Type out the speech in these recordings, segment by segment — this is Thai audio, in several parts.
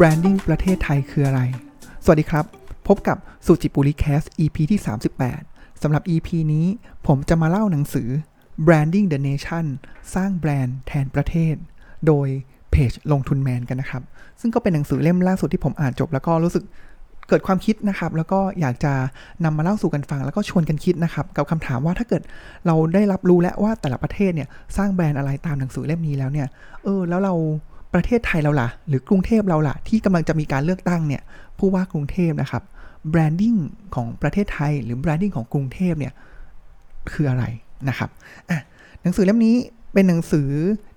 branding ประเทศไทยคืออะไร สวัสดีครับ พบกับสุจิปุริแคส EP ที่ 38 สำหรับ EP นี้ผมจะมาเล่าหนังสือ branding the nation สร้างแบรนด์แทนประเทศ โดยเพจลงทุนแมนกันนะครับ ซึ่งก็เป็นหนังสือเล่มล่าสุดที่ผมอ่านจบ แล้วก็รู้สึกเกิดความคิดนะครับ แล้วก็อยากจะนำมาเล่าสู่กันฟัง แล้วก็ชวนกันคิดนะครับ กับคำถามว่าถ้าเกิดเราได้รับรู้แล้วว่าแต่ละประเทศเนี่ยสร้างแบรนด์อะไรตามหนังสือเล่มนี้แล้วเนี่ย เออ แล้วเรา ประเทศไทยเราล่ะ หรือกรุงเทพเราล่ะ ที่กำลังจะมีการเลือกตั้งเนี่ยผู้ว่ากรุงเทพนะครับแบรนดิ้งของประเทศไทย หรือแบรนดิ้งของกรุงเทพเนี่ยคืออะไรนะครับอะหนังสือเล่มนี้เป็นหนังสือ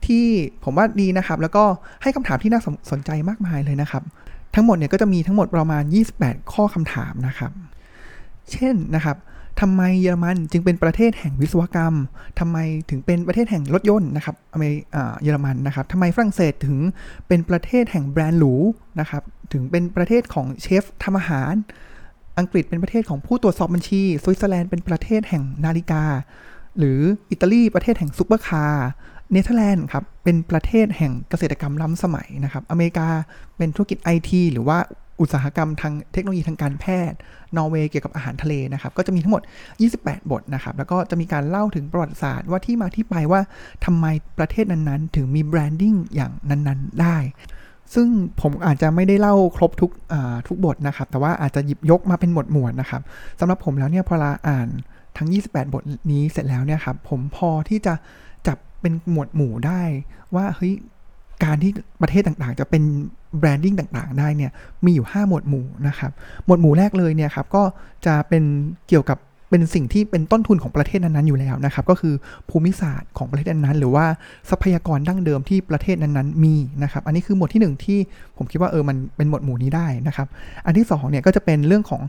ที่ผมว่าดีนะครับ แล้วก็ให้คำถามที่น่าสนใจมากมายเลยนะครับ ทั้งหมดเนี่ยก็จะมีทั้งหมดประมาณ 28 ข้อคำถามนะครับ เช่นนะครับ ทำไมเยอรมันจึงเป็นประเทศแห่งวิศวกรรมทำไมถึงเป็นประเทศแห่งรถยนต์นะครับอเมริเยอรมันนะครับทำไมฝรั่งเศสถึงเป็นประเทศแห่งแบรนด์หรูนะครับ ถึงเป็นประเทศของเชฟทำอาหาร อังกฤษเป็นประเทศของผู้ตรวจสอบบัญชี สวิตเซอร์แลนด์เป็นประเทศแห่งนาฬิกา หรืออิตาลีประเทศแห่งซุปเปอร์คาร์ เนเธอร์แลนด์ครับ เป็นประเทศแห่งเกษตรกรรมล้ำสมัยนะครับ อเมริกาเป็นธุรกิจไอทีหรือว่า อุตสาหกรรมทางเทคโนโลยีทางการแพทย์ นอร์เวย์เกี่ยวกับอาหารทะเลนะครับ ก็จะมีทั้งหมด 28 บทนะครับ แล้วก็จะมีการเล่าถึงประวัติศาสตร์ว่าที่มาที่ไปว่าทำไมประเทศนั้นๆ ถึงมี branding อย่างนั้นๆ ได้ ซึ่งผมอาจจะไม่ได้เล่าครบทุกทุกบทนะครับ แต่ว่าอาจจะหยิบยกมาเป็นหมวดหมวดนะครับสำหรับผมแล้วเนี่ยพอเราอ่านทั้ง 28 บทนี้เสร็จแล้วเนี่ยครับผมพอที่จะจับเป็นหมวดหมู่ได้ว่าเฮ้ย การที่ประเทศต่างๆ จะเป็นแบรนดิ้งต่างๆ ได้เนี่ยมีอยู่ 5 หมวดหมู่นะครับหมวดหมู่แรกเลยเนี่ยครับก็จะเป็นเกี่ยวกับเป็นสิ่งที่เป็นต้นทุนของประเทศนั้นๆอยู่แล้วนะครับ ก็คือภูมิศาสตร์ของประเทศนั้นๆหรือว่าทรัพยากรดั้งเดิมที่ประเทศนั้นๆมีนะครับ อันนี้คือหมวดที่ 1 ที่ผมคิดว่าเออมันเป็นหมวดหมู่นี้ได้นะครับ อันที่2เนี่ยก็จะเป็นเรื่องของ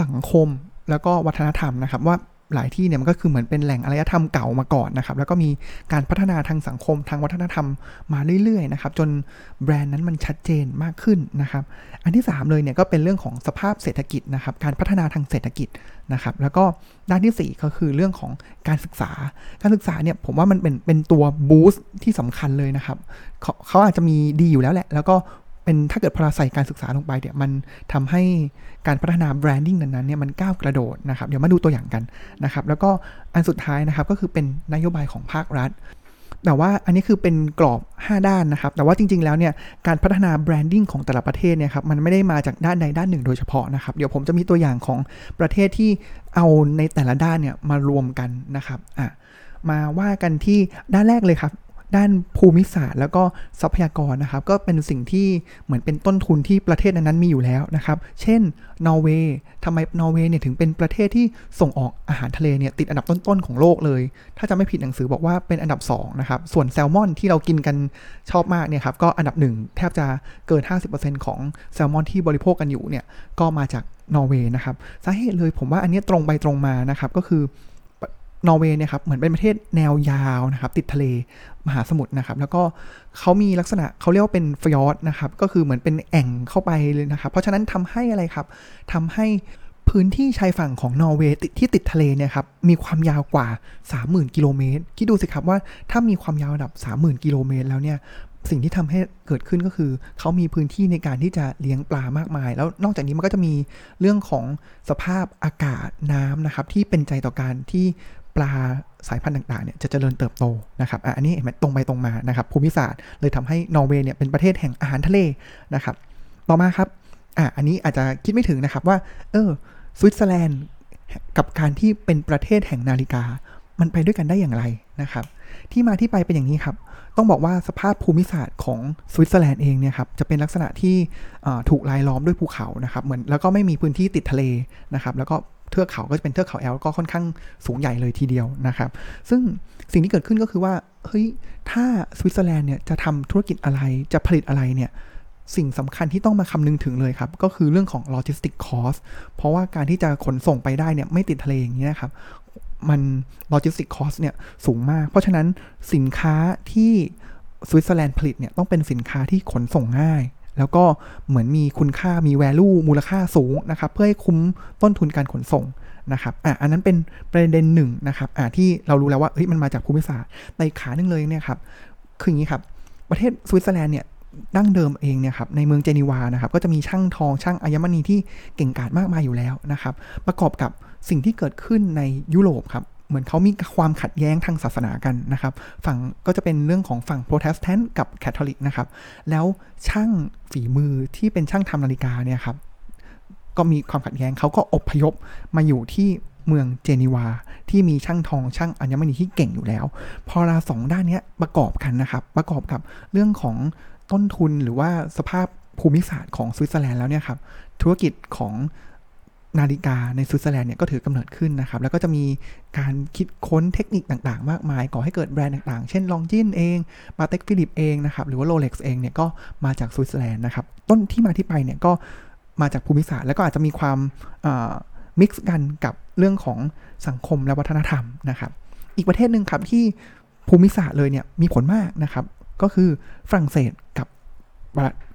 สังคมแล้วก็วัฒนธรรมนะครับว่า หลายที่เนี่ยมันก็คือเหมือนเป็นแหล่งอารยธรรมเก่ามาก่อนนะครับ แล้วก็มีการพัฒนาทางสังคมทางวัฒนธรรมมาเรื่อยๆนะครับจนแบรนด์นั้นมันชัดเจนมากขึ้นนะครับ อันที่ 3 เลยเนี่ยก็เป็นเรื่องของสภาพเศรษฐกิจนะครับการพัฒนาทางเศรษฐกิจนะครับแล้วก็ด้านที่ 4 ก็คือเรื่องของการศึกษา การศึกษาเนี่ยผมว่ามันเป็นเป็นตัวบูสต์ที่สำคัญเลยนะครับเขเขาอาจจะมีดีอยู่แล้วแหละ แล้วก็ เป็นถ้าเกิดพอเราใส่การศึกษาลงไปเนี่ยมันทำให้การพัฒนาแบรนดิ้งนั้นๆเนี่ยมันก้าวกระโดดนะครับ เดี๋ยวมาดูตัวอย่างกันนะครับ แล้วก็อันสุดท้ายนะครับก็คือเป็นนโยบายของภาครัฐ แต่ว่าอันนี้คือเป็นกรอบ 5 ด้านนะครับ แต่ว่าจริง ๆ แล้วเนี่ยการพัฒนาแบรนดิ้งของแต่ละประเทศเนี่ยครับมันไม่ได้มาจากด้านใดด้านหนึ่งโดยเฉพาะนะครับ เดี๋ยวผมจะมีตัวอย่างของประเทศที่เอาในแต่ละด้านเนี่ยมารวมกันนะครับอะมาว่ากันที่ด้านแรกเลยครับ ด้านภูมิศาสตร์ แล้วก็ทรัพยากรนะครับ ก็เป็นสิ่งที่เหมือนเป็นต้นทุนที่ประเทศนั้นๆมีอยู่แล้วนะครับ เช่น นอร์เวย์ทำไมนอร์เวย์เนี่ยถึงเป็นประเทศที่ส่งออกอาหารทะเลเนี่ยติดอันดับต้นๆของโลกเลย ถ้าจะไม่ผิดหนังสือบอกว่าเป็นอันดับ2นะครับ ส่วนแซลมอนที่เรากินกันชอบมากเนี่ยครับ ก็อันดับหนึ่งแทบจะเกิน 50%ของแซลมอนที่บริโภคกันอยู่เนี่ย ก็มาจากนอร์เวย์นะครับ สาเหตุเลยผมว่าอันนี้ตรงไปตรงมานะครับ ก็คือ นอร์เวย์เนี่ยครับเหมือนเป็นประเทศแนวยาวนะครับติดทะเลมหาสมุทรนะครับ แล้วก็เขามีลักษณะเขาเรียกว่าเป็นฟยอร์ดนะครับก็คือเหมือนเป็นแอ่งเข้าไปเลยนะครับ เพราะฉะนั้นทำให้อะไรครับทำให้พื้นที่ชายฝั่งของนอร์เวย์ที่ติดทะเลเนี่ยครับมีความยาวกว่า 30,000 กิโลเมตรคิดดูสิครับว่าถ้ามีความยาวระดับ 30,000 กิโลเมตรแล้วเนี่ยสิ่งที่ทำให้เกิดขึ้นก็คือ เขามีพื้นที่ในการที่จะเลี้ยงปลามากมาย แล้วนอกจากนี้มันก็จะมีเรื่องของสภาพอากาศน้ำนะครับ ที่เป็นใจต่อการที่ ปลาสายพันธุ์ต่างๆเนี่ยจะเจริญเติบโตนะครับอันนี้เห็นตรงไปตรงมานะครับภูมิศาสตร์เลยทำให้นอร์เวย์เนี่ยเป็นประเทศแห่งอาหารทะเลนะครับ ต่อมาครับอะอันนี้อาจจะคิดไม่ถึงนะครับว่า เออสวิตเซอร์แลนด์กับการที่เป็นประเทศแห่งนาฬิกา มันไปด้วยกันได้อย่างไรนะครับ ที่มาที่ไปเป็นอย่างนี้ครับ ต้องบอกว่าสภาพภูมิศาสตร์ของสวิตเซอร์แลนด์เองเนี่ยครับจะเป็นลักษณะที่ถูกรายล้อมด้วยภูเขานะครับ เหมือนแล้วก็ไม่มีพื้นที่ติดทะเลนะครับ แล้วก็ เทือกเขาก็จะเป็นเทือกเขาแอลป์ก็ค่อนข้างสูงใหญ่เลยทีเดียวนะครับ ซึ่งสิ่งที่เกิดขึ้นก็คือว่าเฮ้ยถ้าสวิตเซอร์แลนด์เนี่ยจะทำธุรกิจอะไรจะผลิตอะไรเนี่ยสิ่งสำคัญที่ต้องมาคำนึงถึงเลยครับ ก็คือเรื่องของ logistic cost เพราะว่าการที่จะขนส่งไปได้เนี่ยไม่ติดทะเลอย่างนี้นะครับ มัน logistic cost เนี่ยสูงมาก เพราะฉะนั้นสินค้าที่สวิตเซอร์แลนด์ผลิตเนี่ยต้องเป็นสินค้าที่ขนส่งง่าย แล้วก็เหมือนมีคุณค่ามี value มูลค่าสูงนะครับ เพื่อให้คุ้มต้นทุนการขนส่งนะครับอะอันนั้นเป็นประเด็นหนึ่งนะครับอะที่เรารู้แล้วว่าเฮ้ยมันมาจากภูมิศาสตร์ในขาหนึ่งเลยเนี่ยครับคืออย่างนี้ครับ ประเทศสวิตเซอร์แลนด์เนี่ยดั้งเดิมเองเนี่ยครับในเมืองเจนีวานะครับก็จะมีช่างทองช่างอัญมณีที่เก่งกาจมากมายอยู่แล้วนะครับ ประกอบกับสิ่งที่เกิดขึ้นในยุโรปครับ เหมือนเขามีความขัดแย้งทางศาสนากันนะครับ ฝั่งก็จะเป็นเรื่องของฝั่งโปรเตสแตนต์กับแคทอลิกนะครับ แล้วช่างฝีมือที่เป็นช่างทำนาฬิกาเนี่ยครับ ก็มีความขัดแย้งเขาก็อพยพมาอยู่ที่เมืองเจนีวาที่มีช่างทองช่างอัญมณีที่เก่งอยู่แล้ว พอราสองด้านนี้ประกอบกันนะครับ ประกอบกับเรื่องของต้นทุนหรือว่าสภาพภูมิศาสตร์ของสวิตเซอร์แลนด์แล้วเนี่ยครับธุรกิจของ นาฬิกาในสวิตเซอร์แลนด์เนี่ยก็ถือกำเนิดขึ้นนะครับ แล้วก็จะมีการคิดค้นเทคนิคต่างๆ มากมาย ก่อให้เกิดแบรนด์ต่างๆ เช่น Longines เอง Patek Philippe เองนะครับ หรือว่า Rolex เองเนี่ยก็มาจากสวิตเซอร์แลนด์นะครับ ต้นที่มาที่ไปเนี่ยก็มาจากภูมิศาสตร์ แล้วก็อาจจะมีความ mix กันกับเรื่องของสังคมและวัฒนธรรมนะครับ อีกประเทศหนึ่งครับที่ภูมิศาสตร์เลยเนี่ยมีผลมากนะครับ ก็คือฝรั่งเศสกับ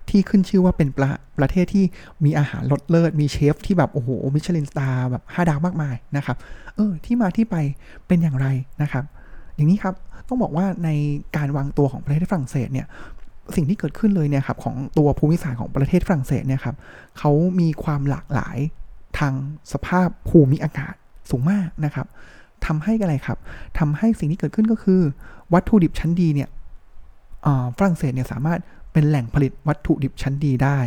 ที่ขึ้นชื่อว่าเป็นประประเทศที่มีอาหารรสเลิศ มีเชฟที่แบบ โอ้โห Michelin star แบบห้าดาวมากมายนะครับ เออ ที่มาที่ไปเป็นอย่างไรนะครับ อย่างนี้ครับ ต้องบอกว่าในการวางตัวของประเทศฝรั่งเศสเนี่ย สิ่งที่เกิดขึ้นเลยเนี่ยครับของตัวภูมิศาสตร์ของประเทศฝรั่งเศสเนี่ยครับเขามีความหลากหลายทางสภาพภูมิอากาศสูงมากนะครับทำให้อะไรครับทำให้สิ่งที่เกิดขึ้นก็คือ วัตถุดิบชั้นดีเนี่ยฝรั่งเศสเนี่ยสามารถ เป็นแหล่งผลิตวัตถุดิบชั้นดีได้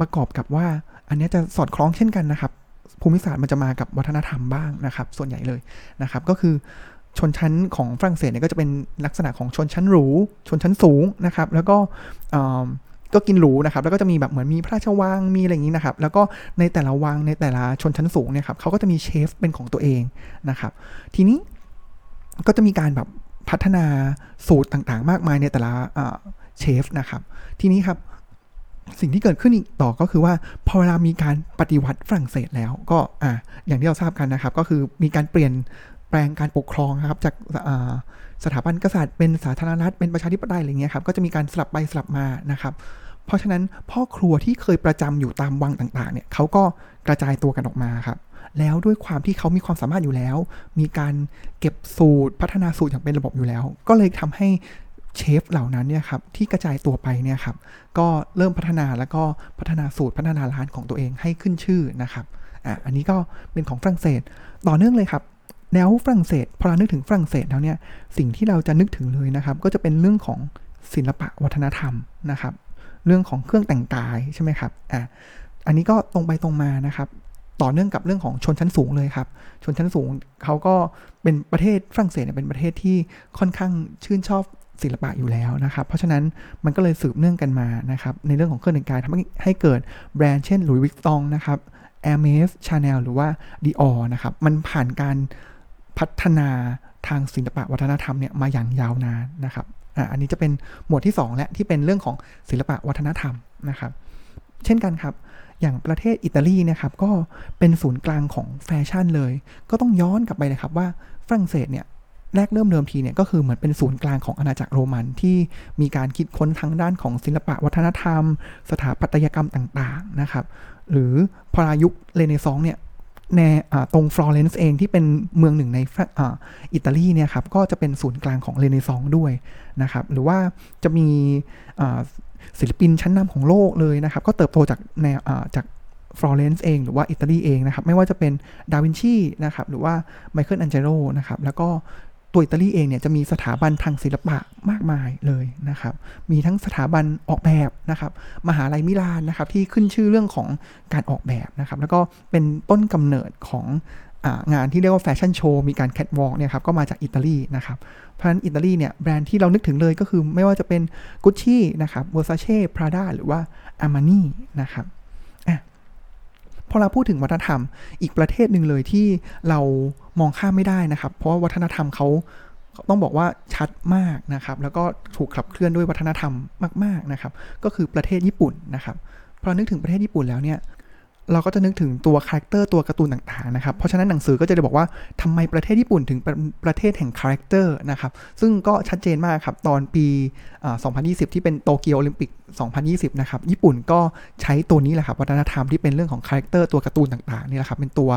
ประกอบกับว่าอันนี้จะสอดคล้องเช่นกันนะครับ ภูมิศาสตร์มันจะมากับวัฒนธรรมบ้างนะครับ ส่วนใหญ่เลยนะครับ ก็คือชนชั้นของฝรั่งเศสเนี่ยก็จะเป็นลักษณะของชนชั้นหรู ชนชั้นสูงนะครับ แล้วก็ก็กินหรูนะครับ แล้วก็จะมีแบบเหมือนมีพระราชวัง มีอะไรอย่างนี้นะครับ แล้วก็ในแต่ละวังในแต่ละชนชั้นสูงเนี่ยครับเขาก็จะมีเชฟเป็นของตัวเองนะครับ ทีนี้ก็จะมีการแบบพัฒนาสูตรต่างๆ มากมายในแต่ละ เชฟนะครับ ทีนี้ครับสิ่งที่เกิดขึ้นอีกต่อก็คือว่าพอเวลามีการปฏิวัติฝรั่งเศสแล้วก็อ่าอย่างที่เราทราบกันนะครับ ก็คือมีการเปลี่ยนแปลงการปกครองนะครับจากสถาบันกษัตริย์เป็นสาธารณรัฐเป็นประชาธิปไตยอะไรเงี้ยครับก็จะมีการสลับไปสลับมานะครับ เพราะฉะนั้นพ่อครัวที่เคยประจำอยู่ตามวังต่างๆเนี่ยเขาก็กระจายตัวกันออกมาครับแล้วด้วยความที่เขามีความสามารถอยู่แล้ว มีการเก็บสูตรพัฒนาสูตรอย่างเป็นระบบอยู่แล้ว ก็เลยทำให้ เชฟเหล่านั้นเนี่ยครับที่กระจายตัวไปเนี่ยครับก็เริ่มพัฒนาแล้วก็พัฒนาสูตรพัฒนาร้านของตัวเองให้ขึ้นชื่อนะครับอะอันนี้ก็เป็นของฝรั่งเศสต่อเนื่องเลยครับแล้วฝรั่งเศสพอเรานึกถึงฝรั่งเศสแล้วเนี่ยสิ่งที่เราจะนึกถึงเลยนะครับ ก็จะเป็นเรื่องของศิลปะวัฒนธรรมนะครับ เรื่องของเครื่องแต่งกายใช่ไหมครับอะอันนี้ก็ตรงไปตรงมานะครับ ต่อเนื่องกับเรื่องของชนชั้นสูงเลยครับ ชนชั้นสูงเขาก็เป็นประเทศฝรั่งเศสเนี่ยเป็นประเทศที่ค่อนข้างชื่นชอบ ศิลปะอยู่แล้วนะครับ เพราะฉะนั้นมันก็เลยสืบเนื่องกันมานะครับ ในเรื่องของเครื่องแต่งกายทำให้เกิดแบรนด์เช่น Louis Vuitton นะครับ Hermès Chanel หรือว่า Dior นะครับ มันผ่านการพัฒนาทางศิลปะวัฒนธรรมเนี่ยมาอย่างยาวนานนะครับอันนี้จะเป็นหมวดที่ 2 และที่เป็นเรื่องของศิลปะวัฒนธรรมนะครับ เช่นกันครับ อย่างประเทศอิตาลีนะครับก็เป็นศูนย์กลางของแฟชั่นเลย ก็ต้องย้อนกลับไปเลยครับว่าฝรั่งเศสเนี่ย แรกเริ่มเดิมทีเนี่ยก็คือเหมือนเป็นศูนย์กลางของอาณาจักรโรมันที่มีการคิดค้นทางด้านของศิลปะวัฒนธรรม สถาปัตยกรรมต่างๆนะครับ หรือพอยุคเรเนซองส์เนี่ยในตรงฟลอเรนซ์เองที่เป็นเมืองหนึ่งในอิตาลีเนี่ยครับก็จะเป็นศูนย์กลางของเรเนซองส์ด้วยนะครับ หรือว่าจะมีศิลปินชั้นนำของโลกเลยนะครับ ก็เติบโตจากแนวจากฟลอเรนซ์เองหรือว่าอิตาลีเองนะครับ ไม่ว่าจะเป็นดาวินชีนะครับ หรือว่าไมเคิลแอนเจโลนะครับ แล้วก็ ตัวอิตาลีเองเนี่ยจะมีสถาบันทางศิลปะมากมายเลยนะครับ มีทั้งสถาบันออกแบบนะครับ มหาลัยมิลานนะครับที่ขึ้นชื่อเรื่องของการออกแบบนะครับ แล้วก็เป็นต้นกำเนิดของงานที่เรียกว่าแฟชั่นโชว์มีการแคทวอล์กเนี่ยครับก็มาจากอิตาลีนะครับ เพราะฉะนั้นอิตาลีเนี่ยแบรนด์ที่เรานึกถึงเลยก็คือไม่ว่าจะเป็นกุชชี่นะครับ Versace Prada หรือว่าArmani นะครับ พอเราพูดถึงวัฒนธรรม อีกประเทศหนึ่งเลยที่เรามองข้ามไม่ได้นะครับ เพราะว่าวัฒนธรรมเขาต้องบอกว่าชัดมากนะครับ แล้วก็ถูกขับเคลื่อนด้วยวัฒนธรรมมาก ๆนะครับ ก็คือประเทศญี่ปุ่นนะครับพอนึกถึงประเทศญี่ปุ่นแล้วเนี่ย เราก็จะนึกถึงตัวคาแรคเตอร์ตัวการ์ตูนต่างๆนะครับ เพราะฉะนั้นหนังสือก็จะได้บอกว่าทำไมประเทศญี่ปุ่นถึงเป็นประเทศแห่งคาแรคเตอร์นะครับ ซึ่งก็ชัดเจนมากครับ ตอนปี 2020 ที่เป็นโตเกียวโอลิมปิก 2020 นะครับ ญี่ปุ่นก็ใช้ตัวนี้แหละครับ วัฒนธรรมที่เป็นเรื่องของคาแรคเตอร์ตัวการ์ตูนต่างๆนี่แหละครับ เป็นตัว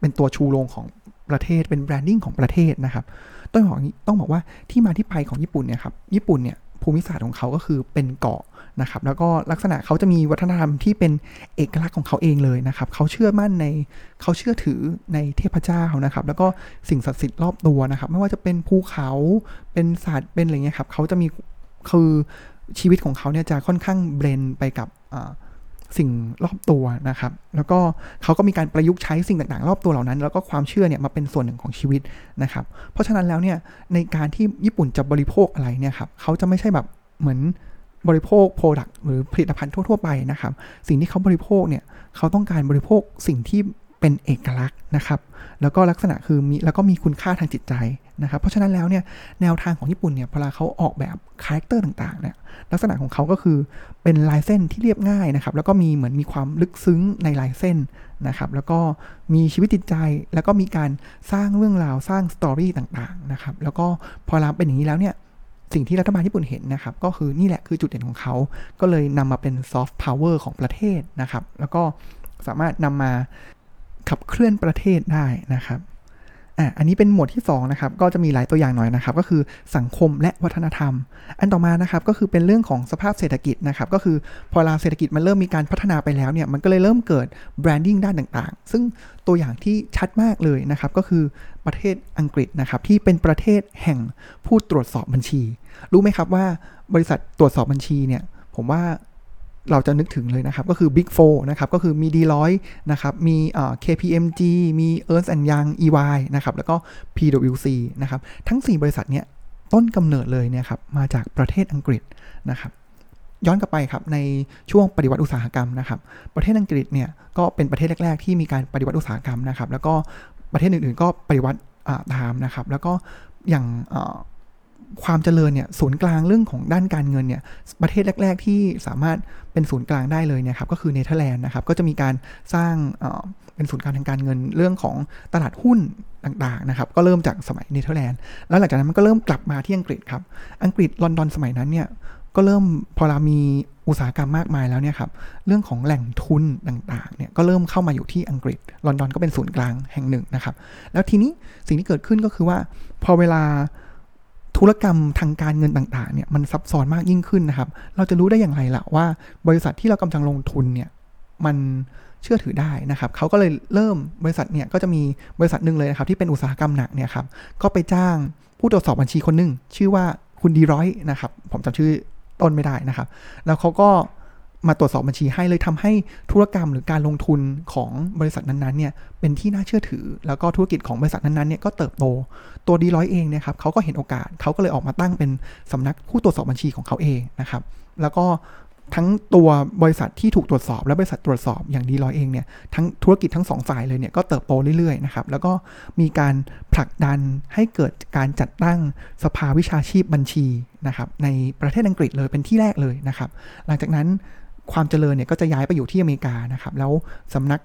เป็นตัวชูโรงของประเทศ เป็น branding ของประเทศนะครับ ต้องบอกต้องบอกว่าที่มาที่ไปของญี่ปุ่นเนี่ยครับ ญี่ปุ่นเนี่ยภูมิศาสตร์ของเขาก็คือเป็นเกาะ นะครับแล้วก็ลักษณะเขาจะมีวัฒนธรรมที่เป็นเอกลักษณ์ของเขาเองเลยนะครับเขาเชื่อมั่นในเขาเชื่อถือในเทพเจ้านะครับ แล้วก็สิ่งศักดิ์สิทธิ์รอบตัวนะครับ ไม่ว่าจะเป็นภูเขาเป็นสัตว์เป็นอะไรเงี้ยครับเขาจะมีคือชีวิตของเขาเนี่ยจะค่อนข้างเบรนไปกับสิ่งรอบตัวนะครับ แล้วก็เขาก็มีการประยุกต์ใช้สิ่งต่างๆ รอบตัวเหล่านั้น แล้วก็ความเชื่อเนี่ยมาเป็นส่วนหนึ่งของชีวิตนะครับ เพราะฉะนั้นแล้วเนี่ยในการที่ญี่ปุ่นจะบริโภคอะไรเนี่ยครับเขาจะไม่ใช่แบบเหมือน บริโภคโปรดักต์หรือผลิตภัณฑ์ทั่ว ๆ ไปนะครับ สิ่งที่เขาบริโภคเนี่ยเขาต้องการบริโภคสิ่งที่เป็นเอกลักษณ์นะครับ แล้วก็ลักษณะคือมีแล้วก็มีคุณค่าทางจิตใจนะครับ เพราะฉะนั้นแล้วเนี่ยแนวทางของญี่ปุ่นเนี่ยเวลาเขาออกแบบคาแรคเตอร์ต่างๆเนี่ยลักษณะของเขาก็คือเป็นลายเส้นที่เรียบง่ายนะครับ แล้วก็มีเหมือนมีความลึกซึ้งในลายเส้นนะครับ แล้วก็มีชีวิตจิตใจ แล้วก็มีการสร้างเรื่องราวสร้าง story ต่างๆนะครับ แล้วก็พอเราเป็นอย่างนี้แล้วเนี่ย สิ่งที่รัฐบาลญี่ปุ่นเห็นนะครับ ก็คือนี่แหละคือจุดเด่นของเขา ก็เลยนำมาเป็นซอฟต์พาวเวอร์ของประเทศนะครับ แล้วก็สามารถนำมาขับเคลื่อนประเทศได้นะครับอะอันนี้เป็นหมวดที่2นะครับ ก็จะมีหลายตัวอย่างหน่อยนะครับ ก็คือสังคมและวัฒนธรรม อันต่อมานะครับ ก็คือเป็นเรื่องของสภาพเศรษฐกิจนะครับ ก็คือพอลาเศรษฐกิจมันเริ่มมีการพัฒนาไปแล้วเนี่ย มันก็เลยเริ่มเกิดแบรนดิ้งด้านต่างๆ ซึ่งตัวอย่างที่ชัดมากเลยนะครับ ก็คือประเทศอังกฤษนะครับ ที่เป็นประเทศแห่งผู้ตรวจสอบบัญชี รู้ไหมครับว่าบริษัทตรวจสอบบัญชีเนี่ย ผมว่าเราจะนึกถึงเลยนะครับ ก็คือ Big 4นะครับ ก็คือมี Deloitte นะครับ มี KPMG มี Ernst Young EY นะครับ แล้วก็ PwC นะครับ ทั้ง 4 บริษัทเนี้ยต้นกำเนิดเลยเนี่ยครับ มาจากประเทศอังกฤษนะครับย้อนกลับไปครับในช่วงปฏิวัติอุตสาหกรรมนะครับ ประเทศอังกฤษเนี่ยก็เป็นประเทศแรก ๆ ที่มีการปฏิวัติอุตสาหกรรมนะครับ แล้วก็ประเทศอื่นๆ ก็ปฏิวัติตามนะครับ แล้วก็อย่าง ความเจริญเนี่ยศูนย์กลางเรื่องของด้านการเงินเนี่ยประเทศแรก ๆ ที่สามารถเป็นศูนย์กลางได้เลยเนี่ยครับก็คือเนเธอร์แลนด์นะครับก็จะมีการสร้างเป็นศูนย์กลางทางการเงินเรื่องของตลาดหุ้นต่างๆนะครับก็เริ่มจากสมัยเนเธอร์แลนด์แล้วหลังจากนั้นมันก็เริ่มกลับมาที่อังกฤษครับอังกฤษลอนดอนสมัยนั้นเนี่ยก็เริ่มพอเรามีอุตสาหกรรมมากมายแล้วเนี่ยครับเรื่องของแหล่งทุนต่างๆเนี่ยก็เริ่มเข้ามาอยู่ที่อังกฤษ ลอนดอนก็เป็นศูนย์กลางแห่งหนึ่งนะครับแล้วทีนี้สิ่งที่เกิดขึ้นก็คือว่าพอเวลา ธุรกรรมทางการเงินต่างๆเนี่ยมันซับซ้อนมากยิ่งขึ้นนะครับ เราจะรู้ได้อย่างไรล่ะว่า บริษัทที่เรากำลังลงทุนเนี่ยมันเชื่อถือได้นะครับเขาก็เลยเริ่มบริษัทเนี่ยก็จะมีบริษัทหนึ่งเลยนะครับที่เป็นอุตสาหกรรมหนักเนี่ยครับก็ไปจ้างผู้ตรวจสอบบัญชีคนหนึ่งชื่อว่าคุณดีร้อยนะครับผมจำชื่อต้นไม่ได้นะครับ แล้วเขาก็ มาตรวจสอบบัญชีให้เลยทำให้ธุรกรรมหรือการลงทุนของบริษัทนั้นๆเนี่ยเป็นที่น่าเชื่อถือ แล้วก็ธุรกิจของบริษัทนั้นๆเนี่ยก็เติบโต ตัวดีร้อยเองเนี่ยครับเขาก็เห็นโอกาสเขาก็เลยออกมาตั้งเป็นสำนักผู้ตรวจสอบบัญชีของเขาเองนะครับแล้วก็ทั้งตัวบริษัทที่ถูกตรวจสอบและบริษัทตรวจสอบอย่างดีลอยเองเนี่ยทั้งธุรกิจทั้งสองฝ่ายเลยเนี่ยก็เติบโตเรื่อยๆนะครับแล้วก็มีการผลักดันให้เกิดการจัดตั้งสภาวิชาชีพบัญชีนะครับในประเทศอังกฤษเลยเป็นที่แรกเลยนะครับ หลังจากนั้น ความเจริญเนี่ยก็จะย้ายไปอยู่ที่อเมริกานะครับ แล้วสำนัก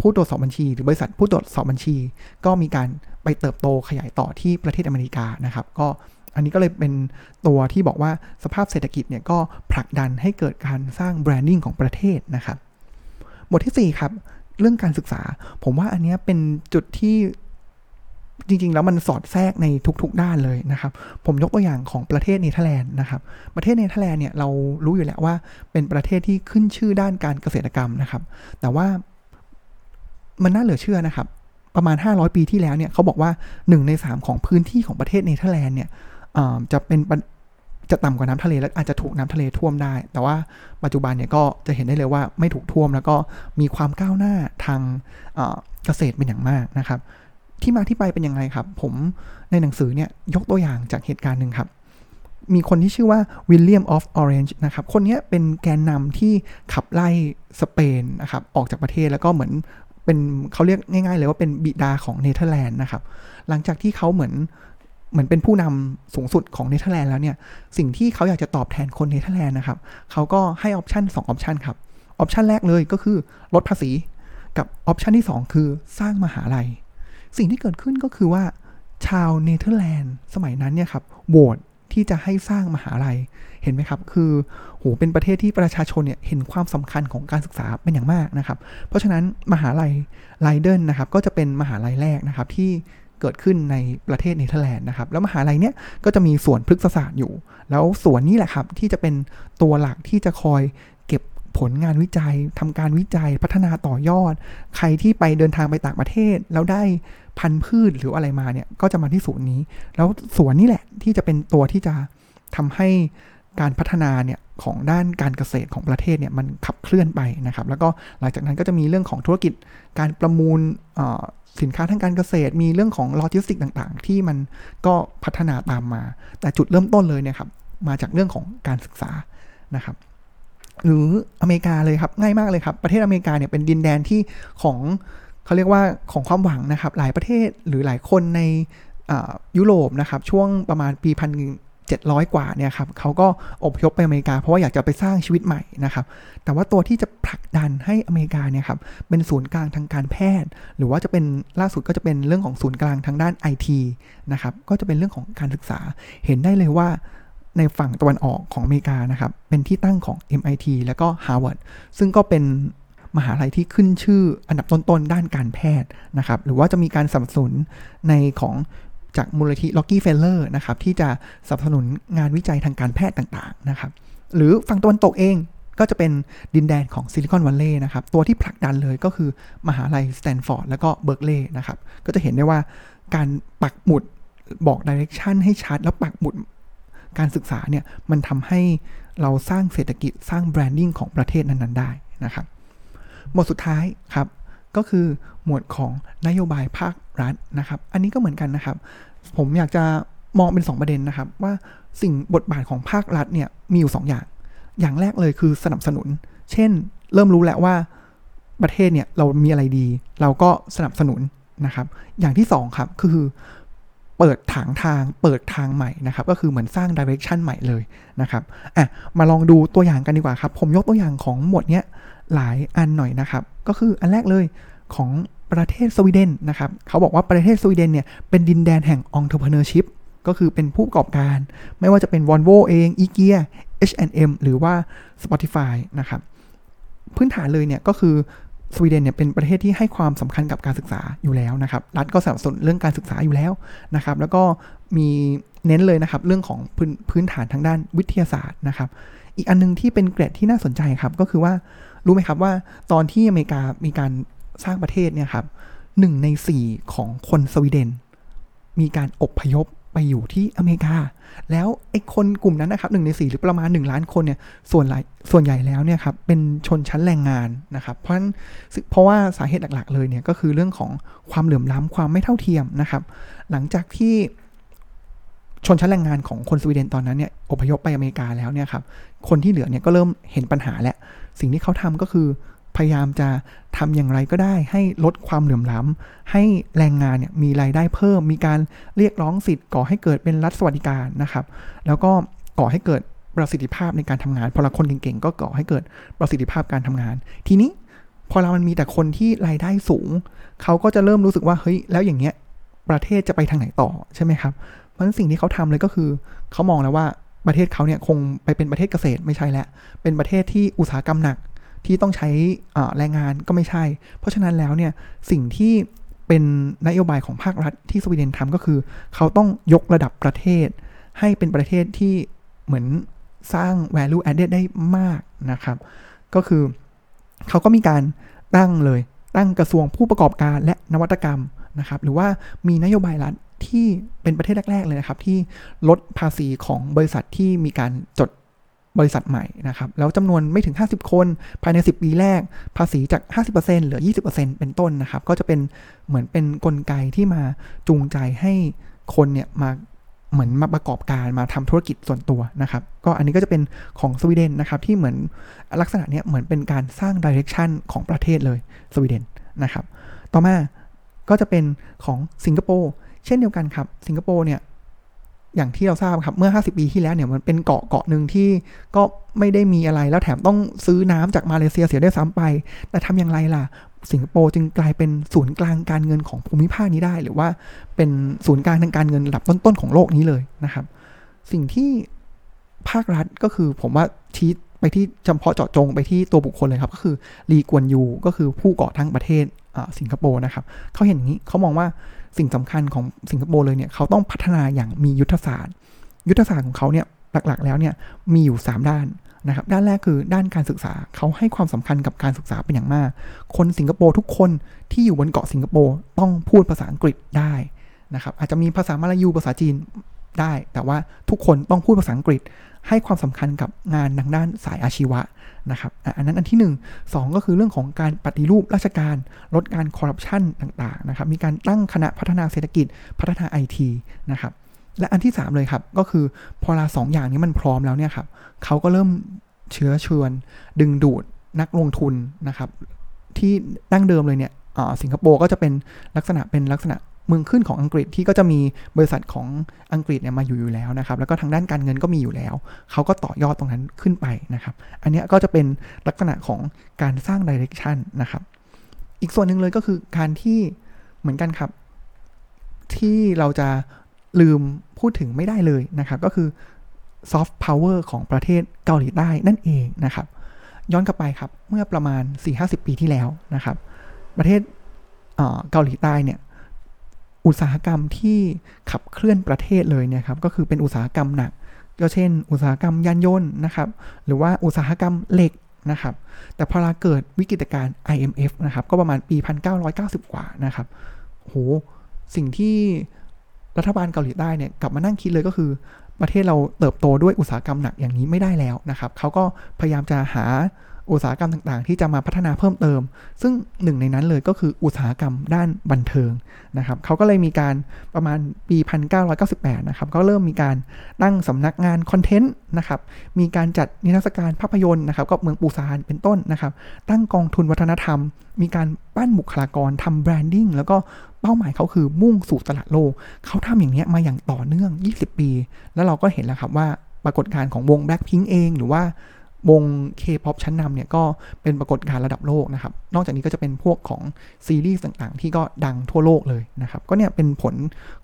ผู้ตรวจสอบบัญชี หรือบริษัทผู้ตรวจสอบบัญชี ก็มีการไปเติบโตขยายต่อที่ประเทศอเมริกานะครับ ก็อันนี้ก็เลยเป็นตัวที่บอกว่าสภาพเศรษฐกิจเนี่ยก็ผลักดันให้เกิดการสร้างแบรนดิ้งของประเทศนะครับ บทที่ 4 ครับ เรื่องการศึกษา ผมว่าอันนี้เป็นจุดที่ จริง ๆ แล้วมันสอดแทรกในทุก ๆ ด้านเลยนะครับ ผมยกตัวอย่างของประเทศเนเธอร์แลนด์นะครับ ประเทศเนเธอร์แลนด์เนี่ยเรารู้อยู่แล้วว่าเป็นประเทศที่ขึ้นชื่อด้านการเกษตรกรรมนะครับ แต่ว่ามันน่าเหลือเชื่อนะครับ ประมาณ 500 ปีที่แล้วเนี่ยเขาบอกว่า 1 ใน 3 ของพื้นที่ของประเทศเนเธอร์แลนด์เนี่ยจะเป็นจะต่ำกว่าน้ำทะเลและอาจจะถูกน้ำทะเลท่วมได้ แต่ว่าปัจจุบันเนี่ยก็จะเห็นได้เลยว่าไม่ถูกท่วมแล้วก็มีความก้าวหน้าทางเกษตรเป็นอย่างมากนะครับ ที่มาที่ไปเป็นยังไงครับ ผมในหนังสือเนี่ยยกตัวอย่างจากเหตุการณ์หนึ่งครับ มีคนที่ชื่อว่าวิลเลียมออฟออเรนจ์นะครับคนนี้เป็นแกนนำที่ขับไล่สเปนนะครับออกจากประเทศแล้วก็เหมือนเป็นเขาเรียกง่ายๆเลยว่าเป็นบิดาของเนเธอร์แลนด์นะครับ หลังจากที่เขาเหมือนเหมือนเป็นผู้นำสูงสุดของเนเธอร์แลนด์แล้วเนี่ย สิ่งที่เขาอยากจะตอบแทนคนเนเธอร์แลนด์นะครับ เขาก็ให้ option 2 option ครับ option แรกเลยก็คือลดภาษี กับ option ที่ 2 คือสร้างมหาลัย สิ่งที่เกิดขึ้นก็คือว่า ชาวเนเธอร์แลนด์สมัยนั้นเนี่ยครับโหวตที่จะให้สร้างมหาลัยเห็นไหมครับ คือโหเป็นประเทศที่ประชาชนเนี่ยเห็นความสำคัญของการศึกษาเป็นอย่างมากนะครับ เพราะฉะนั้นมหาลัยไลเดนนะครับก็จะเป็นมหาลัยแรกนะครับที่เกิดขึ้นในประเทศเนเธอร์แลนด์นะครับ แล้วมหาลัยเนี้ยก็จะมีสวนพฤกษศาสตร์อยู่ แล้วสวนนี้แหละครับที่จะเป็นตัวหลักที่จะคอย ผลงานวิจัยทำการวิจัยพัฒนาต่อยอด ใครที่ไปเดินทางไปต่างประเทศ แล้วได้พันธุ์พืชหรืออะไรมาเนี่ยก็จะมาที่ศูนย์นี้ แล้วสวนนี้แหละที่จะเป็นตัวที่จะทำให้การพัฒนาเนี่ยของด้านการเกษตรของประเทศเนี่ยมันขับเคลื่อนไปนะครับ แล้วก็หลังจากนั้นก็จะมีเรื่องของธุรกิจการประมูลสินค้าทางการเกษตร มีเรื่องของโลจิสติกส์ต่างๆ ที่มันก็พัฒนาตามมา แต่จุดเริ่มต้นเลยเนี่ยครับมาจากเรื่องของการศึกษานะครับ หรืออเมริกาเลยครับง่ายมากเลยครับประเทศอเมริกาเนี่ยเป็นดินแดนที่ของเขาเรียกว่าของความหวังนะครับ หลายประเทศหรือหลายคนในยุโรปนะครับช่วงประมาณปีพัน700กว่าเนี่ยครับเขาก็อพยพไปอเมริกา เพราะว่าอยากจะไปสร้างชีวิตใหม่นะครับแต่ว่าตัวที่จะผลักดันให้อเมริกาเนี่ยครับเป็นศูนย์กลางทางการแพทย์ หรือว่าจะเป็นล่าสุดก็จะเป็นเรื่องของศูนย์กลางทางด้านไอทีนะครับก็จะเป็นเรื่องของการศึกษาเห็นได้เลยว่า ในฝั่งตะวันออกของอเมริกานะครับ เป็นที่ตั้งของ MIT แล้วก็ Harvard ซึ่งก็เป็นมหาลัยที่ขึ้นชื่ออันดับต้นๆ ด้านการแพทย์นะครับ หรือว่าจะมีการสนับสนุนในของจากมูลนิธิล็อกกี้เฟลเลอร์นะครับ ที่จะสนับสนุนงานวิจัยทางการแพทย์ต่างๆนะครับ หรือฝั่งตะวันตกเองก็จะเป็นดินแดนของซิลิคอนวัลเลย์นะครับ ตัวที่ผลักดันเลยก็คือมหาลัยสแตนฟอร์ดแล้วก็เบิร์กเลย์นะครับ ก็จะเห็นได้ว่าการปักหมุดบอก direction ให้ชัดแล้วปักหมุด การศึกษาเนี่ยมันทำให้เราสร้างเศรษฐกิจสร้าง branding ของประเทศนั้นๆได้นะครับหมวดสุดท้ายครับก็คือหมวดของนโยบายภาครัฐนะครับ อันนี้ก็เหมือนกันนะครับ ผมอยากจะมองเป็น 2 ประเด็นนะครับ ว่าสิ่งบทบาทของภาครัฐเนี่ยมีอยู่ 2 อย่าง อย่างแรกเลยคือสนับสนุน เช่น เริ่มรู้แล้วว่าประเทศเนี่ยเรามีอะไรดี เราก็สนับสนุนนะครับ อย่างที่2ครับคือ เปิดถางทาง เปิดทางใหม่นะครับ ก็คือเหมือนสร้างดิเรกชันใหม่เลยนะครับอะมาลองดูตัวอย่างกันดีกว่าครับ ผมยกตัวอย่างของหมวดเนี้ยหลายอันหน่อยนะครับ ก็คืออันแรกเลยของประเทศสวีเดนนะครับ เขาบอกว่าประเทศสวีเดนเนี่ยเป็นดินแดนแห่ง entrepreneurship ก็คือเป็นผู้ประกอบการ ไม่ว่าจะเป็น Volvo เอง IKEA H&M หรือว่า Spotify นะครับ พื้นฐานเลยเนี่ยก็คือ สวีเดนเนี่ยเป็นประเทศที่ให้ความสำคัญกับการศึกษาอยู่แล้วนะครับ รัฐก็สนับสนุนเรื่องการศึกษาอยู่แล้วนะครับ แล้วก็มีเน้นเลยนะครับ เรื่องของพื้นพื้นฐานทางด้านวิทยาศาสตร์นะครับ อีกอันนึงที่เป็นเกรดที่น่าสนใจครับ ก็คือว่ารู้ไหมครับว่าตอนที่อเมริกามีการสร้างประเทศเนี่ยครับหนึ่งในสี่ของคนสวีเดน มีการอบพยพ ไปอยู่ที่อเมริกา แล้วไอ้คนกลุ่มนั้นนะครับหนึ่งในสี่หรือประมาณหนึ่งล้านคนเนี่ยส่วนใหญ่ส่วนใหญ่แล้วเนี่ยครับเป็นชนชั้นแรงงานนะครับเพราะเพราะว่าสาเหตุหลักๆ เลยเนี่ยก็คือเรื่องของความเหลื่อมล้ำความไม่เท่าเทียมนะครับ หลังจากที่ชนชั้นแรงงานของคนสวีเดนตอนนั้นเนี่ยอพยพไปอเมริกาแล้วเนี่ยครับคนที่เหลือเนี่ยก็เริ่มเห็นปัญหาแล้วสิ่งที่เขาทำก็คือ พยายามจะทำอย่างไรก็ได้ ให้ลดความเหลื่อมล้ำให้แรงงานเนี่ยมีรายได้เพิ่ม มีการเรียกร้องสิทธิ์ก่อให้เกิดเป็นรัฐสวัสดิการนะครับ แล้วก็ก่อให้เกิดประสิทธิภาพในการทำงาน พอเราคนเก่งๆก็ก่อให้เกิดประสิทธิภาพการทำงาน ทีนี้พอเรามันมีแต่คนที่รายได้สูง เขาก็จะเริ่มรู้สึกว่าเฮ้ยแล้วอย่างเงี้ยประเทศจะไปทางไหนต่อใช่ไหมครับเพราะฉะนั้นสิ่งที่เขาทำเลยก็คือ เขามองแล้วว่าประเทศเขาเนี่ยคงไปเป็นประเทศเกษตรไม่ใช่แล้วเป็นประเทศที่อุตสาหกรรมหนัก ที่ต้องใช้แรงงานก็ไม่ใช่ เพราะฉะนั้นแล้วเนี่ยสิ่งที่เป็นนโยบายของภาครัฐที่สวีเดนทำก็คือ เขาต้องยกระดับประเทศ ให้เป็นประเทศที่เหมือนสร้าง value added ได้มากนะครับ ก็คือเขาก็มีการตั้งเลยตั้งกระทรวงผู้ประกอบการและนวัตกรรมนะครับ หรือว่ามีนโยบายรัฐที่เป็นประเทศแรก ๆ เลยนะครับ ที่ลดภาษีของบริษัทที่มีการจด บริษัทใหม่นะครับ แล้วจำนวนไม่ถึง 50 คน ภายใน 10 ปีแรก ภาษีจาก 50%เหลือ 20%เป็นต้นนะครับ ก็จะเป็นเหมือนเป็นนกลไกที่มาจูงใจให้คนเนี่ยมาเหมือนมาประกอบการมาทำธุรกิจส่วนตัวนะครับ ก็อันนี้ก็จะเป็นของสวีเดนนะครับ ที่เหมือนลักษณะเนี้ยเหมือนเป็นการสร้างดิเรกชันของประเทศเลยสวีเดนนะครับ ต่อมาก็จะเป็นของสิงคโปร์เช่นเดียวกันครับ สิงคโปร์เนี่ย อย่างที่เราทราบครับเมื่อ 50 ปีที่แล้วเนี่ยมันเป็นเกาะเกาะหนึ่งที่ก็ไม่ได้มีอะไรแล้วแถมต้องซื้อน้ำจากมาเลเซียเสียด้วยซ้ำไป แต่ทำอย่างไรล่ะ สิงคโปร์จึงกลายเป็นศูนย์กลางการเงินของภูมิภาคนี้ได้ หรือว่าเป็นศูนย์กลางทางการเงินระดับต้นๆของโลกนี้เลยนะครับ สิ่งที่ภาครัฐก็คือผมว่าชี้ไปที่เฉพาะเจาะจงไปที่ตัวบุคคลเลยครับ ก็คือรีกวนยูก็คือผู้ก่อตั้งประเทศสิงคโปร์นะครับเขาเห็นอย่างนี้เขามองว่า สิ่งสำคัญของสิงคโปร์เลยเนี่ยเขาต้องพัฒนาอย่างมียุทธศาสตร์ ยุทธศาสตร์ของเขาเนี่ยหลักๆ แล้วเนี่ยมีอยู่ 3 ด้านนะครับด้านแรกคือด้านการศึกษาเขาให้ความสำคัญกับการศึกษาเป็นอย่างมาก คนสิงคโปร์ทุกคนที่อยู่บนเกาะสิงคโปร์ต้องพูดภาษาอังกฤษได้นะครับอาจจะมีภาษามาลายูภาษาจีนได้ แต่ว่าทุกคนต้องพูดภาษาอังกฤษ ให้ความสำคัญกับงานทางด้านสายอาชีวะ นะครับอันนั้นอันที่ 1 2 ก็คือเรื่องของการปฏิรูปราชการ ลดการคอร์รัปชันต่างๆนะครับมีการตั้งคณะพัฒนาเศรษฐกิจพัฒนาไอทีนะครับและอันที่ 3 เลยครับ ก็คือพอลาสองอย่างนี้มันพร้อมแล้วเนี่ยครับเขาก็เริ่มเชื้อชวน ดึงดูดนักลงทุนนะครับ ที่ดั้งเดิมเลยเนี่ยสิงคโปร์ก็จะเป็นลักษณะเป็นลักษณะ เมืองขึ้นของอังกฤษที่ก็จะมีบริษัทของอังกฤษเนี่ยมาอยู่อยู่แล้วนะครับ แล้วก็ทางด้านการเงินก็มีอยู่แล้ว เขาก็ต่อยอดตรงนั้นขึ้นไปนะครับ อันนี้ก็จะเป็นลักษณะของการสร้าง direction นะครับ อีกส่วนหนึ่งเลยก็คือการที่เหมือนกันครับ ที่เราจะลืมพูดถึงไม่ได้เลยนะครับ ก็คือซอฟต์พาวเวอร์ของประเทศเกาหลีใต้นั่นเองนะครับ ย้อนกลับไปครับเมื่อประมาณ 4-50 ปีที่แล้วนะครับ ประเทศเกาหลีใต้เนี่ย อุตสาหกรรมที่ขับเคลื่อนประเทศเลยเนี่ยครับก็คือเป็นอุตสาหกรรมหนัก ก็เช่น อุตสาหกรรมยานยนต์นะครับ หรือว่าอุตสาหกรรมเหล็กนะครับ แต่พอเราเกิดวิกฤตการณ์ IMF นะครับ ก็ประมาณปี 1990 กว่านะครับโหสิ่งที่รัฐบาลเกาหลีใต้เนี่ยกลับมานั่งคิดเลยก็คือ ประเทศเราเติบโตด้วยอุตสาหกรรมหนักอย่างนี้ไม่ได้แล้วนะครับเขาก็พยายามจะหา อุตสาหกรรมต่างๆ ที่จะมาพัฒนาเพิ่มเติม ซึ่งหนึ่งในนั้นเลยก็คืออุตสาหกรรมด้านบันเทิงนะครับเขาก็เลยมีการประมาณปี 1998 นะครับก็เริ่มมีการตั้งสำนักงานคอนเทนต์นะครับมีการจัดนิทรรศการภาพยนตร์นะครับก็เมืองปูซานเป็นต้นนะครับ ตั้งกองทุนวัฒนธรรม มีการปั้นบุคลากรทำแบรนดิ้งแล้วก็เป้าหมายเขาคือมุ่งสู่ตลาดโลกเขาทำอย่างนี้มาอย่างต่อเนื่อง 20 ปี แล้วเราก็เห็นแล้วครับว่าปรากฏการณ์ของวง Blackpink เอง หรือว่า วง K-POP ชั้นนำเนี่ยก็เป็นปรากฏการณ์ระดับโลกนะครับ นอกจากนี้ก็จะเป็นพวกของซีรีส์ต่างๆ ที่ก็ดังทั่วโลกเลยนะครับ ก็เนี่ยเป็นผล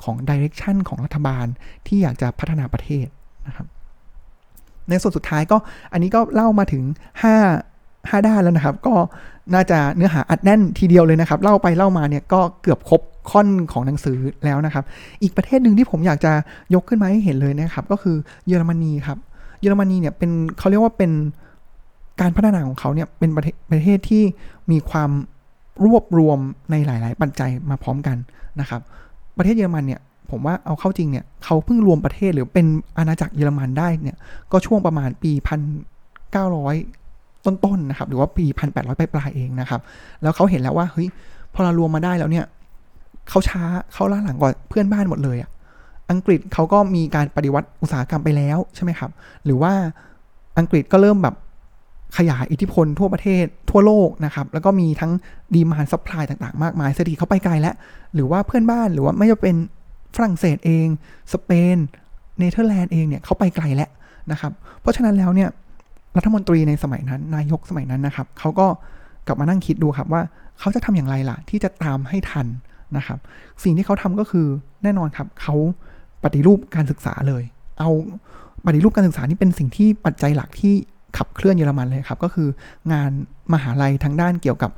ของดิเรกชันของรัฐบาลที่อยากจะพัฒนาประเทศนะครับ ในส่วนสุดท้ายก็อันนี้ก็เล่ามาถึง 5 5 ด้านแล้วนะครับ ก็น่าจะเนื้อหาอัดแน่นทีเดียวเลยนะครับ เล่าไปเล่ามาเนี่ยก็เกือบครบค่อนของหนังสือแล้วนะครับ อีกประเทศหนึ่งที่ผมอยากจะยกขึ้นมาให้เห็นเลยนะครับ ก็คือเยอรมนีครับ เยอรมนีเนี่ยเป็นเขาเรียกว่าเป็นการพัฒนาของเขาเนี่ยเป็นประเทศประเทศที่มีความรวบรวมในหลาย ๆ ปัจจัยมาพร้อมกันนะครับ ประเทศเยอรมันเนี่ยผมว่าเอาเข้าจริงเนี่ยเขาเพิ่งรวมประเทศหรือเป็นอาณาจักรเยอรมันได้เนี่ยก็ช่วงประมาณปีพันเก้าร้อยต้นๆนนะครับหรือว่าปีพันแปดร้อยปลายๆเองนะครับ แล้วเขาเห็นแล้วว่าเฮ้ยพอเรารวมมาได้แล้วเนี่ยเขาช้าเขาล่าหลังกว่าเพื่อนบ้านหมดเลยอะ อังกฤษเขาก็มีการปฏิวัติอุตสาหกรรมไปแล้วใช่ไหมครับ หรือว่าอังกฤษก็เริ่มแบบขยายอิทธิพลทั่วประเทศทั่วโลกนะครับ แล้วก็มีทั้ง demand supply ต่างๆ มากมายเศรษฐกิจเขาไปไกลแล้ว หรือว่าเพื่อนบ้านหรือว่าไม่ว่าเป็นฝรั่งเศสเอง สเปนเนเธอร์แลนด์เองเนี่ยเขาไปไกลแล้วนะครับ เพราะฉะนั้นแล้วเนี่ยรัฐมนตรีในสมัยนั้น นายกสมัยนั้นนะครับเขาก็กลับมานั่งคิดดูครับว่าเขาจะทำอย่างไรล่ะ ที่จะตามให้ทันนะครับ สิ่งที่เขาทำก็คือแน่นอนครับเขา ปฏิรูปการศึกษาเลย เอาปฏิรูปการศึกษานี่เป็นสิ่งที่ปัจจัยหลักที่ขับเคลื่อนเยอรมันเลยครับ ก็คืองานมหาลัยทางด้านเกี่ยวกับ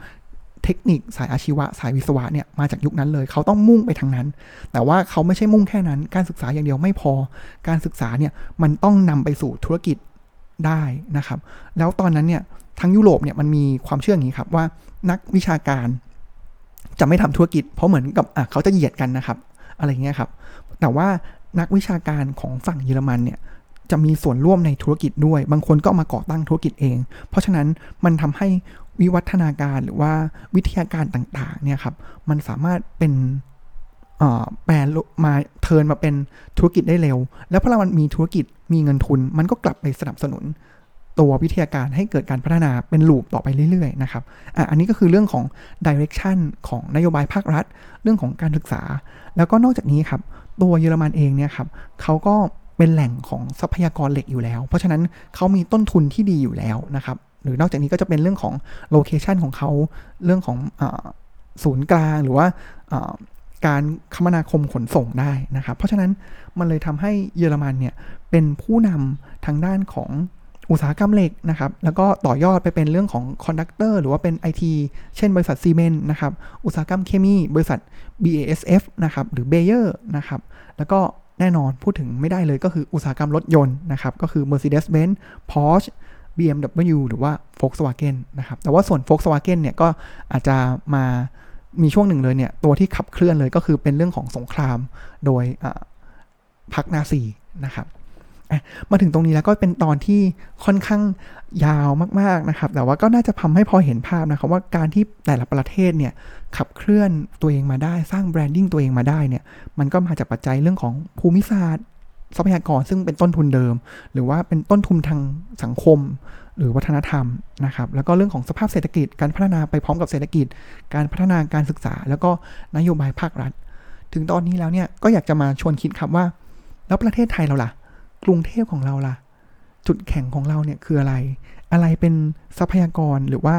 เทคนิคสายอาชีวะ สายวิศวะเนี่ยมาจากยุคนั้นเลย เขาต้องมุ่งไปทางนั้น แต่ว่าเขาไม่ใช่มุ่งแค่นั้น การศึกษาอย่างเดียวไม่พอ การศึกษาเนี่ยมันต้องนำไปสู่ธุรกิจได้นะครับ แล้วตอนนั้นเนี่ยทั้งยุโรปเนี่ยมันมีความเชื่ออย่างนี้ครับว่านักวิชาการจะไม่ทำธุรกิจ เพราะเหมือนกับอะเขาจะเหยียดกันนะครับ อะไรเงี้ยครับ แต่ว่านักวิชาการของฝั่งเยอรมันเนี่ยจะมีส่วนร่วมในธุรกิจด้วย บางคนก็มาก่อตั้งธุรกิจเอง เพราะฉะนั้นมันทำให้วิวัฒนาการหรือว่าวิทยาการต่างๆเนี่ยครับ มันสามารถเป็นแปลมาเทินมาเป็นธุรกิจได้เร็ว แล้วพอมันมีธุรกิจมีเงินทุน มันก็กลับไปสนับสนุน ตัววิทยาการให้เกิดการพัฒนาเป็นลูปต่อไปเรื่อยๆนะครับอะอันนี้ก็คือเรื่องของดิเรกชันของนโยบายภาครัฐ เรื่องของการศึกษา แล้วก็นอกจากนี้ครับ ตัวเยอรมันเองเนี่ยครับเขาก็เป็นแหล่งของทรัพยากรเหล็กอยู่แล้ว เพราะฉะนั้นเขามีต้นทุนที่ดีอยู่แล้วนะครับ หรือนอกจากนี้ก็จะเป็นเรื่องของโลเคชันของเขาเรื่องของอศูนย์กลางหรือว่าการคมนาคมขนส่งได้นะครับ เพราะฉะนั้นมันเลยทำให้เยอรมันเนี่ยเป็นผู้นำทางด้านของ อุตสาหกรรมเหล็กนะครับ แล้วก็ต่อยอดไปเป็นเรื่องของ conductor หรือว่าเป็น IT เช่นบริษัท Siemens นะครับ อุตสาหกรรมเคมี บริษัท BASF นะครับ หรือ Bayer นะครับ แล้วก็แน่นอนพูดถึงไม่ได้เลยก็คืออุตสาหกรรมรถยนต์นะครับ ก็คือ Mercedes-Benz Porsche BMW หรือว่า Volkswagen นะครับ แต่ว่าส่วน Volkswagen เนี่ยก็อาจจะมามีช่วงหนึ่งเลยเนี่ย ตัวที่ขับเคลื่อนเลยก็คือเป็นเรื่องของสงครามโดยพรรคนาซีนะครับ มาถึงตรงนี้แล้วก็เป็นตอนที่ค่อนข้างยาวมากๆนะครับ แต่ว่าก็น่าจะทำให้พอเห็นภาพนะครับว่าการที่แต่ละประเทศเนี่ยขับเคลื่อนตัวเองมาได้สร้าง branding ตัวเองมาได้เนี่ยมันก็มาจากปัจจัยเรื่องของภูมิศาสตร์ทรัพยากรซึ่งเป็นต้นทุนเดิม หรือว่าเป็นต้นทุนทางสังคม หรือวัฒนธรรมนะครับ แล้วก็เรื่องของสภาพเศรษฐกิจ การพัฒนาไปพร้อมกับเศรษฐกิจ การพัฒนาการศึกษา แล้วก็นโยบายภาครัฐ ถึงตอนนี้แล้วเนี่ยก็อยากจะมาชวนคิดครับว่า แล้วประเทศไทยเราล่ะ กรุงเทพของเราล่ะ จุดแข็งของเราเนี่ยคืออะไร อะไรเป็นทรัพยากรหรือว่า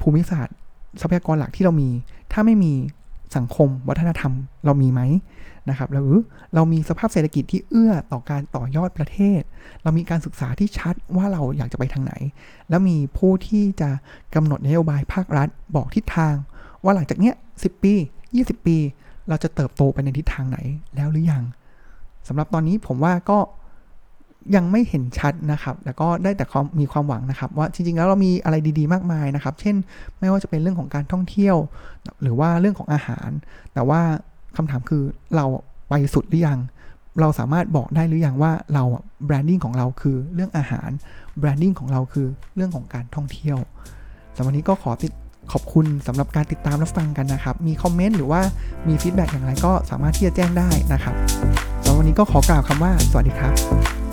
ภูมิศาสตร์ ทรัพยากรหลักที่เรามี ถ้าไม่มีสังคมวัฒนธรรมเรามีไหมนะครับหรือเรามีสภาพเศรษฐกิจที่เอื้อต่อการต่อยอดประเทศ เรามีการศึกษาที่ชัดว่าเราอยากจะไปทางไหน แล้วมีผู้ที่จะกำหนดนโยบายภาครัฐบอกทิศทาง ว่าหลังจากเนี้ย10ปี 20 ปี เราจะเติบโตไปในทิศทางไหนแล้วหรือยังสำหรับตอนนี้ผมว่าก็ ยังไม่เห็นชัดนะครับ แล้วก็ได้แต่มีความหวังนะครับว่าจริงๆ แล้วเรามีอะไรดีๆ มากมายนะครับ เช่น ไม่ว่าจะเป็นเรื่องของการท่องเที่ยว หรือว่าเรื่องของอาหาร แต่ว่าคำถามคือเราไปสุดหรือยัง เราสามารถบอกได้หรือยังว่าเรา branding ของเราคือเรื่องอาหาร branding ของเราคือเรื่องของการท่องเที่ยวสำหรับวันนี้ก็ขอติดขอบคุณสำหรับการติดตามรับฟังกันนะครับ มีคอมเมนต์หรือว่ามี feedback อย่างไรก็สามารถที่จะแจ้งได้นะครับสำหรับวันนี้ก็ขอกล่าวคำว่า สวัสดีครับ